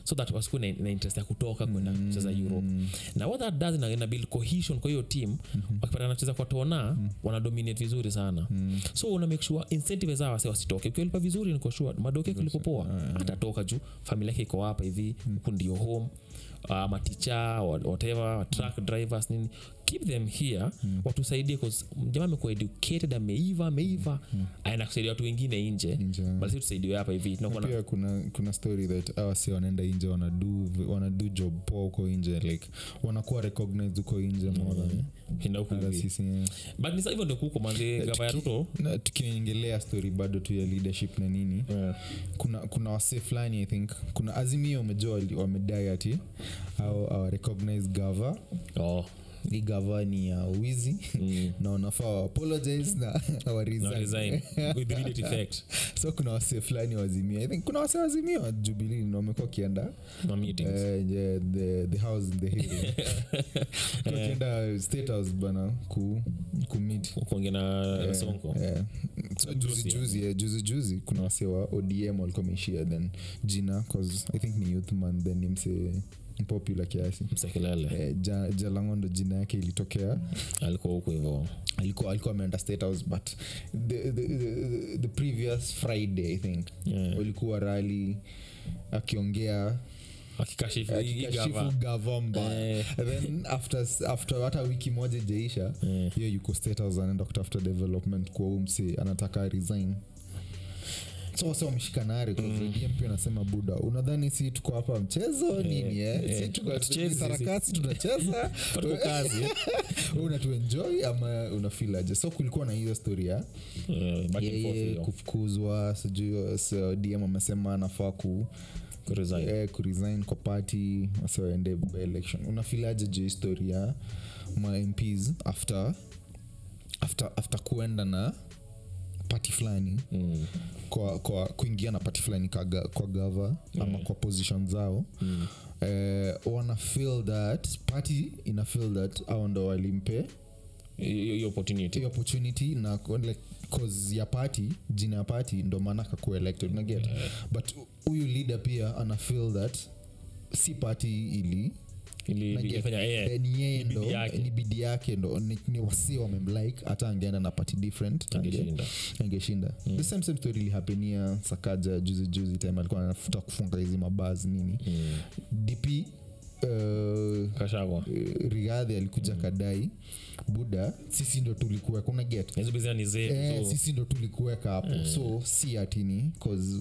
so that wasikuwe na, na interest ya kutoka kwenda kucheza europe. Na what that does ina, ina build cohesion kwa hiyo team wakipata anacheza kwa tona wanadominate vizuri sana. So una make sure incentive zao wase wasitoke. Ukiwalipa vizuri niko sure madoke kulipopoa. Atatoka juu familia yake iko hapa hivi huku ndio home uh, maticha whatever truck drivers nini. Keep them here. Watusaidie 'cause jamaa amekuwa educated ameiva ameiva. Aenda kusaidia watu wengine nje. Nje. basi tusaidiwe hapa hivi. Pia kuna kuna story that awasi wanaenda inje wanadu wanadu job poa huko inje like wanakuwa recognized huko inje more than hinda huku hata hivi. yeah. but hivyo ndio kuko manzi gava ruto. tukiongelea story bado tu ya leadership na nini kuna kuna wasee fulani i think. Kuna azimio umejua wamedai ati au our recognized gava. Oh. hii gava ni ya wizi. Mm. na wanafaa wa apologize na so kuna wasee fulani wazimia i think kuna wasee wazimia wa jubilii na wamekuwa wakienda ma yeah, the, the house in the hill. Wakienda state house bana ku, kumit kuongea na sonko. Yeah. So, juzi Juzi, juzi yeah, juzi juzi kuna wasee wa odm walikuwa meishia then jina cause i think ni youth man then ni popular kiasi. Eh, ja, jina yake ilitokea. Alikuwa huko hivo alikuwa alikuwa ameenda state house but the, the, the, the previous friday i think. Yeah. walikuwa rali akiongea akikashifu gavamba Eh. then after, after hata wiki moja ijaisha Eh. hiyo yuko state house anaenda kutafuta development kwa umsi anataka resign so wase wameshikanari mm. anasema buda unadhani si tuko hapa mchezo nini eh? eh, si tuko sarakasi tunacheza. Wewe unatuenjoy ama unafilaje so kulikuwa na hiyo Eh, and yeye kufukuzwa sijui so dm amesema anafaa ku Kuresign. eh, kuresign kwa party wasioende by election. Unafilaje juu historia ma mps after after after kuenda na pati fulani Mm. kwa, kwa kuingia na pati fulani kwa, kwa gava ama kwa position zao mm. eh, wana feel that pati ina feel that au ndo walimpe hiyo opportunity opportunity na like, cause ya party jina ya party ndo maana akakuwa elected unaget yeah. but huyu leader pia ana feel that si party ili ni bidi yake. ndo. Ni, ni wasi wamemlike hata angeenda na pati different ange- angeshinda. angeshinda. The same same story ilihapenia sakaja juzi juzi time alikuwa anafuta kufunga hizi mabaz nini. Mm. dp uh, kashagwa uh, rigadhi alikuja kadai. Buda sisi ndo tulikuweka una get hizo bizia ni Eh, so sisi ndo tulikuweka hapo. So si atini cause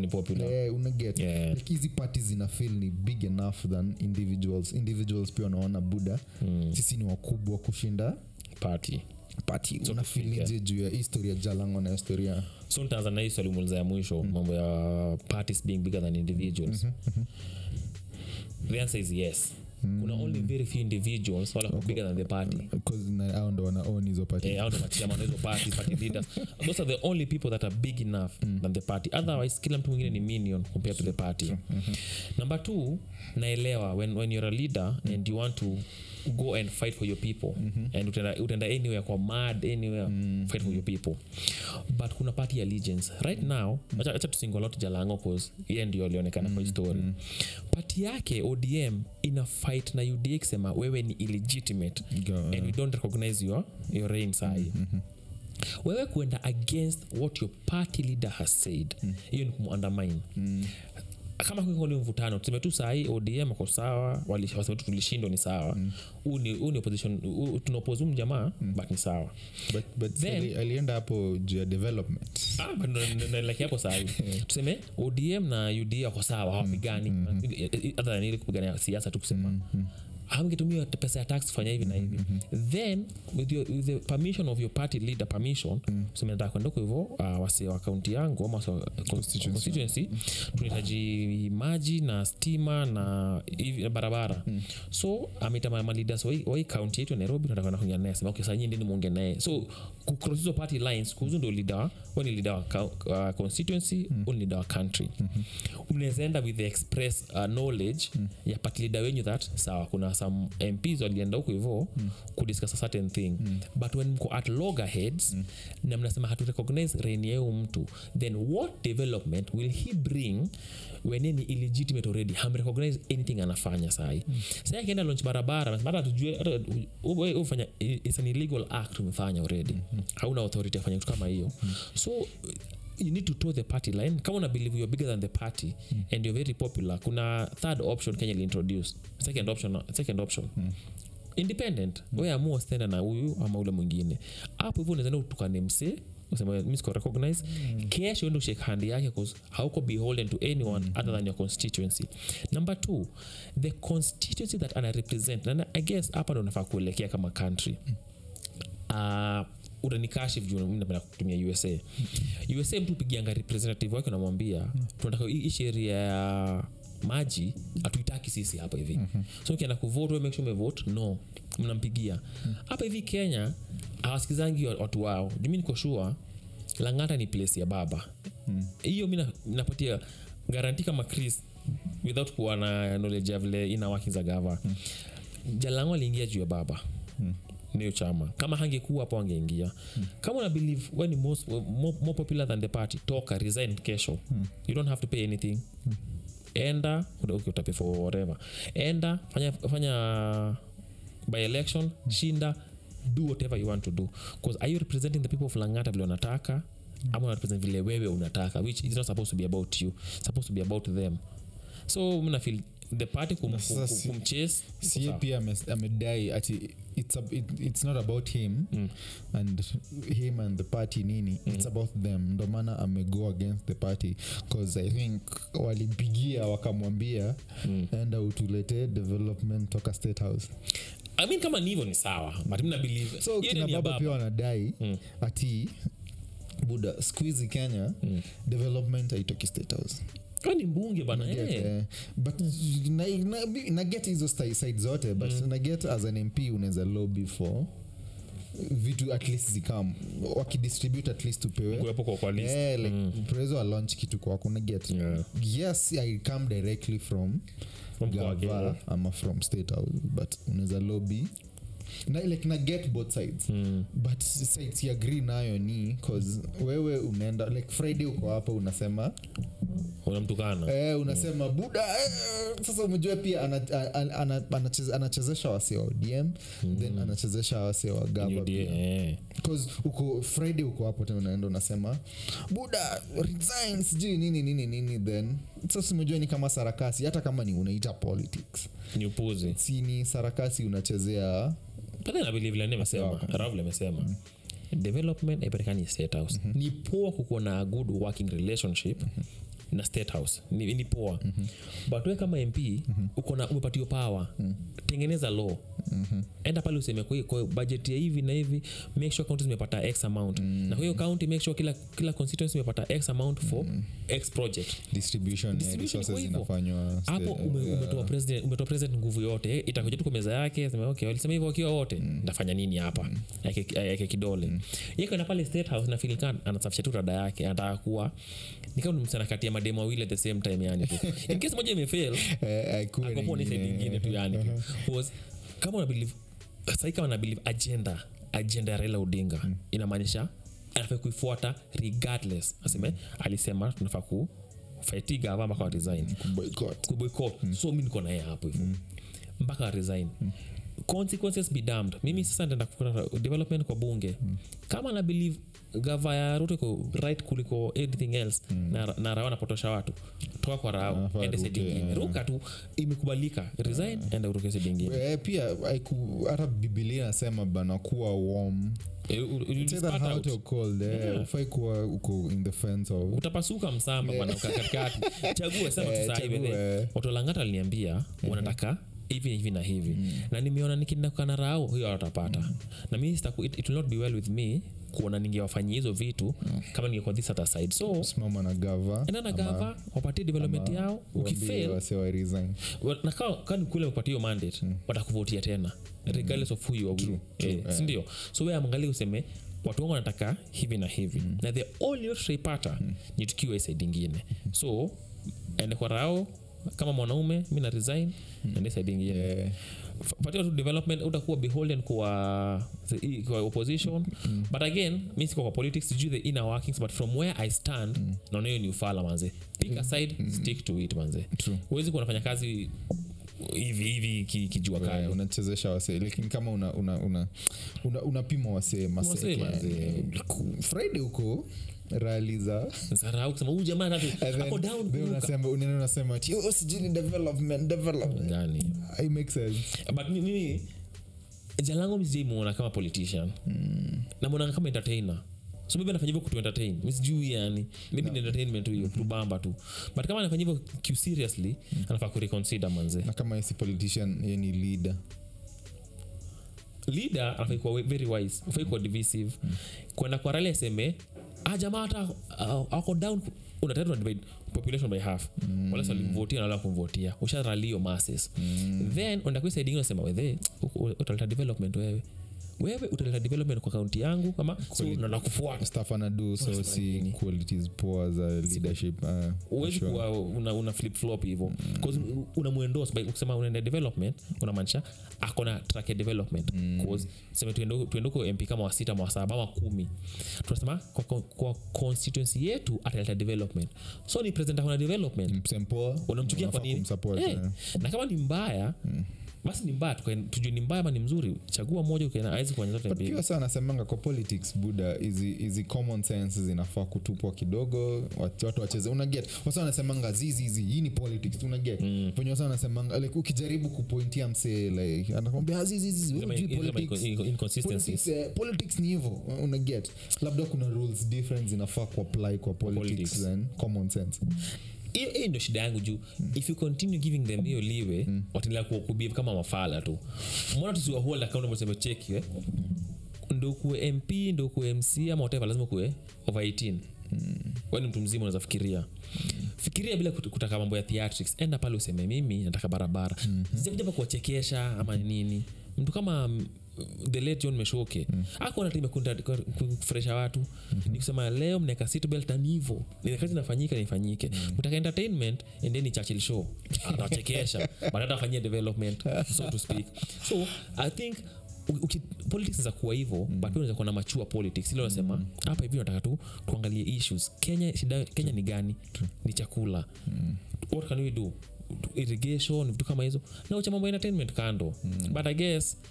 ni popular. eh, una get Yeah. like hizi parties zina feel ni big enough than individuals. Individuals pia wanaona buda. Mm. sisi ni wakubwa kushinda party. Pati So unafilije juu ya historia jalango na historia? So ntaanza na hii swali muuliza ya mwisho. Mambo ya parties being bigger than individuals the answer is yes. Kuna only very few individuals wala okay. bigger than the party. Cause ndo wana own hizo party. Eh, hao ndo machama hizo party party leaders. Those are the only people that are big enough than the party. Otherwise kila mtu mwingine ni minion compared to the party. Number two naelewa when, when you're a leader and you want to go and fight for your people. And utenda, utenda anywhere kwa mad anywhere fight for your people. But kuna party allegiance. Right now acha acha tusingolot jalango cause ye ndio alionekana kwa hii story party yake odm ina fight na uda kusema wewe ni illegitimate Go, and we don't recognize your, your reign sahi wewe kuenda against what your party leader has said. Hiyo ni kumuundermine kama ni mvutano tuseme tu sahii odm ako sawa waseme tu tulishindwa ni sawa. Huu mm. huu ni opposition huu- tunaoppose huyu mjamaa but ni sawa. But, but Then- alienda hapo juu ya development. Ah, hapo sahii tuseme odm na ud ako sawa hawapigani. Other than ile kupigania siasa tu kusema hamngetumia pesa ya tax kufanya hivi na hivi. Then with, your, with the permission of your party leader permission tuseme nataka kwenda kwa hivyo uh, wase wa kaunti yangu ama Constituency. constituency tunahitaji maji na stima na hivi barabara. Mm. so ameita ma- maleaders wa hii- kaunti yetu ya nairobi tunataka kwenda kuongea naye sema okay sasa nyinyi ndini muongee naye. So kucross hizo party lines kuhusu ndio leader wa ni leader wa uh, constituency mm. leader wa country. Unaweza enda with the express uh, knowledge ya party leader wenyu that sawa kuna some mps walienda huko hivo mm. kudiscuss a certain thing. But when mko at loggerheads na mnasema haturecognize reign mtu then what development will he bring when ni illegitimate already? Hamrecognize anything anafanya sai. Mm. sai akienda launch barabara hata tujue ufanya it's an illegal act umefanya already. Hauna authority afanya kitu kama hiyo. So you need to toe the party line. Kama una believe you're bigger than the party mm. and you're very popular kuna third option kenya iliintroduce second option, second option. Mm. Independent. Mm. weamua stenda na huyu ama ule mwingine. Hapo hivyo unaezana utukane mse useme recognize mm. kesho ende ushake hand yake hauko beholden to anyone mm. other than your constituency. Number two the constituency that ana represent. Na i guess hapa ndo nafaa kuelekea kama country. Uh, utanikashif juu mi napenda kutumia usa usa mtu pigianga representative wake unamwambia tunataka hii sheria ya maji hatuitaki sisi hapa hivi. Mm-hmm. so ukienda kuvote make sure umevote no mnampigia. Hapa hivi kenya hawasikizangi watu wao. Jumi niko shua langata ni place ya baba. Hiyo mi napatia garanti kama chris without kuwa na knowledge ya vile ina working za gava jalango aliingia juu ya baba niyo chama. Kama hangekuwa hapo angeingia kama una believe we ni most, more, more popular than the party toka resign kesho. You don't have to pay anything. Enda uta- okay, utapay for whatever. Enda fanya, fanya by election shinda do whatever you want to do. Bcause are you representing the people of langata vile unataka ama unarepresent vile wewe unataka which is not supposed to be about you. Supposed to be about them. So mna feel the party kum, kum, si- kumchase. sie pia ame- amedai ati it's, a, it, it's not about him Mm. and him and the party nini. It's about them. Ndo maana amego against the party. Bcause i think walimpigia wakamwambia Mm. enda utuletee development toka state house. I mean, kama ni hivyo ni sawa but mna believe so kina baba pia wanadai Mm. ati buda skuizi kenya Mm. development haitoki state house ni mbunge bana Naget, eh. eh, but na- na- naget hizo side zote but naget as an mp unaweza lobby for vitu at least zikam wakidistribute at least upewe Kuwepo kwa kwa list. Eh, like prezo wa launch kitu kwako naget Yeah. yes i come directly from From gava ama from state house but unaweza lobby na, like na get both sides. Mm. but side agree nayo ni cause wewe umeenda like friday uko hapa unasema unamtukana. Eh, unasema buda eh, sasa umejua pia ana- ana- ana- anacheze- anachezesha wase wa odm then anachezesha wase wa gaba UDA, eh. 'Cause uko friday uko hapo tena unaenda unasema buda resign sijui nini nini nini then. Sasa umejua ni kama sarakasi hata kama ni unaita politics. Ni upuzi. Si ni sarakasi unachezea Rav amesema development haipatikani state house. Ni poa kukuwa na good working relationship na state house. Ni, ni poa but we kama mp uko na umepatiwa power tengeneza law. Enda pale useme kwa, budget ya hivi na hivi make sure county zimepata x amount. Na kwa hiyo county make sure kila, kila constituency imepata x amount for x project. Distribution, Distribution yeah, zinafanywa hapo ume- yeah. umetoa president umetoa president nguvu yote itakuja tu kwa meza yake sema okay walisema hivyo wakiwa wote. Ndafanya nini hapa? Yake yake kidole. Mm-hmm. yeye kwenda pale state house na feeling anasafisha tu rada yake anataka kuwa ni kama msana kati ya mademo wawili at the same time yani tu. In case moja imefail Eh, haikuwe akopo ni side nyingine. tu yani was kama una believe sai kama na believe agenda agenda ya Raila Odinga inamaanisha anafaa kuifuata regardless. Aseme alisema tunafaa ku fight gava mpaka wa resign. Boycott. kuboycott so mi niko naye hapo hivo. Mpaka resign. Consequences be damned. Mimi sasa ntaenda kufuata development kwa bunge. Kama na believe gava ya ruto iko right kuliko anything else. Na, na rao anapotosha watu. Toka kwa rao ende ingine eh. ruka tu imekubalika. Resign enda uruke side ingine. Eh, pia hata bibilia nasema bana kuwa warm. Eh. Yeah. utapasuka msamba bana katikati. Chague sema tu Eh, watolangata aliniambia wanataka hivi hivi na hivi. Na nimeona nikindakana rao hiyo watapata na mi sitaku- it, it will not be well with me kuona ningewafanyia hizo vitu kama ningekuwa this other side. So simama na gava enda na gava wapatie development yao. ukifail wa kule upatie hiyo mandate watakuvotia tena. Regardless of who you are. True, eh, sindio? So we amngalia useme watu wangu wanataka hivi na hivi. Na the only way tutaipata ni tukiwa isaidi ingine. So ende kwa rao kama mwanaume mi na resign ende side ingine yeah. Patia tu development utakuwa beholden kwa, kwa opposition. But again mi siko kwa politics sijui the inner workings but from where i stand naona hiyo ni ufala manze. Pick aside mm. stick to it manze. Huwezi kuwa nafanya kazi hivi hivi kijua eh, kali unachezesha wasee. Lakini kama una una una una- wasee masee friday huko rali za sarau kusema huyu jamaa ako down then kuruka." unasema unaenda unasema ati oh, sijui ni development development. Gani? I make sense. But mi- jalango msijaimuona kama politician. Namwonanga kama entertainer. So maybe anafanya hivyo kutuentertain yani maybe ni entertainment tu hiyo tubamba tu. But kama anafanya hivyo seriously anafaa kureconsider manze. Na kama isi politician ye ni leader. Leader anafai kuwa very wise ufai kuwa divisive. Kwenda kwa rali aseme ah jamaa hata uh, ako down unataka divide population by half mm. wala walimvotia na wala kumvotia usharalio masses mm. then ingine unasema wewe utaleta development wewe wewe utaleta development kwa kaunti yangu kama so na nakufuata staff anadu so si qualities poa za leadership uh, uwezi sure. kuwa una, una flip flop hivyo mm. unamwendos ukisema unaenda development unamaanisha akona track ya development. Mm. seme tuende kwa mp kama wasita ama wasaba ama kumi. Tunasema kwa, kwa, kwa constituency yetu ataleta development. So ni present akona development. Unamchukia kwa nini? kumsupport, Eh, na kama ni mbaya basi ni mbaya tujue ni mbaya ama ni mzuri chagua moja awezi saa anasemanga kwa politics buda hizi common sense zinafaa kutupwa kidogo watu wacheze. Unaget wasa wanasemanga zizi hizi hii ni politics unaget mm. venye wasa wanasemanga like ukijaribu kupointia msee like anakwambia eh, politics ni hivo unaget labda kuna rules different zinafaa kuapply kwa politics, politics. Then, common sense hiyo ndio shida yangu juu if you continue giving them hiyo liwe mm. wataendelea ku- kama mafala tu mbona tusiwahold accountable sema cheki eh? ndo kuwe mp ndo kuwe mc ama whatever lazima kuwe over 18 mm. wani mtu mzima unaweza fikiria fikiria bila kutaka mambo ya theatrics enda pale useme mimi nataka barabara mm-hmm. sijakujapa kuwachekesha ama nini mtu kama mm, the late john meshoke mm. akuona kufresha watu. Mm-hmm. nikusema leo mnaeka sitbelt na nivo kazi inafanyika naifanyike mm. mtaka entertainment endeni churchill show. Atachekesha but hata afanyia development so to speak. So i think uki- politics za kuwa hivo mm. but unaweza kuwa na machua politics. Ile unasema hapa hivi nataka tu tuangalie issues. Kenya shida kenya ni gani? Ni chakula. Mm. what can we do? Irrigation vitu kama hizo. Na ucha mambo entertainment kando. Mm. but i guess mm,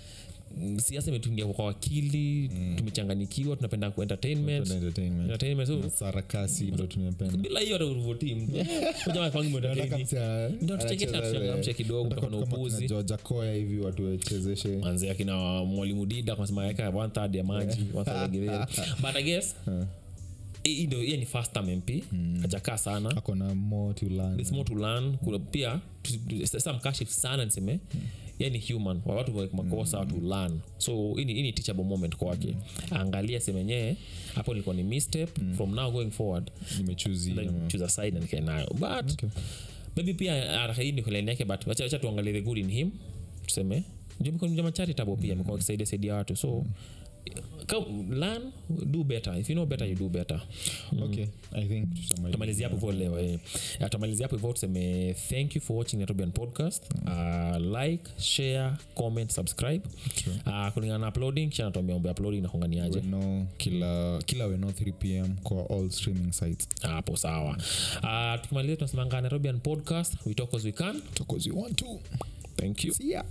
siasa imetungia kwa wakili mm. tumechanganikiwa tunapenda kuentertainmentbila hiyo hata uruvoti mtu jamaa kwangu Nataka mwentertain msee ana- Ndio tuchekesha, anacheza, eh, kidogo, kutakuwa na kama kina upuzi. George Akoya hivi watu wachezeshe. Manzi akina mwalimu dida kasema weka one third ya maji but i guess ndio ni first mp ajakaa sana. Akona more to learn. There's more to learn. Kuna pia samkashif sana niseme. Ye ni human wa watu wa makosa watu learn. So hii ni- teachable moment kwake. Angalia semenyee hapo nilikuwa ni misstep from now going forward nimechuzi like, choose a side na nikae nayo. But Okay. maybe pia haraka hii ni kuleni yake but wacha tuangalie the good in him tuseme. Ndio mko mjama charitable pia amekuwa akisaidia saidia watu. So ka- learn do better. If you know better you do better. Okay i think tutamaliza. tamalizia hapo hivyo leo eh. Hapo hivyo tuseme thank you for watching nairobian podcast. Uh, like share comment subscribe. Uh, kulingana na uploading kisha natuambia ya uploading na kunganiaje weno kila kila weno 3 pm kwa all streaming sites. Hapo sawa. Uh, tukimalizia tunasemanga nairobian podcast. We talk as we can. Talk as we want to. Thank you. See ya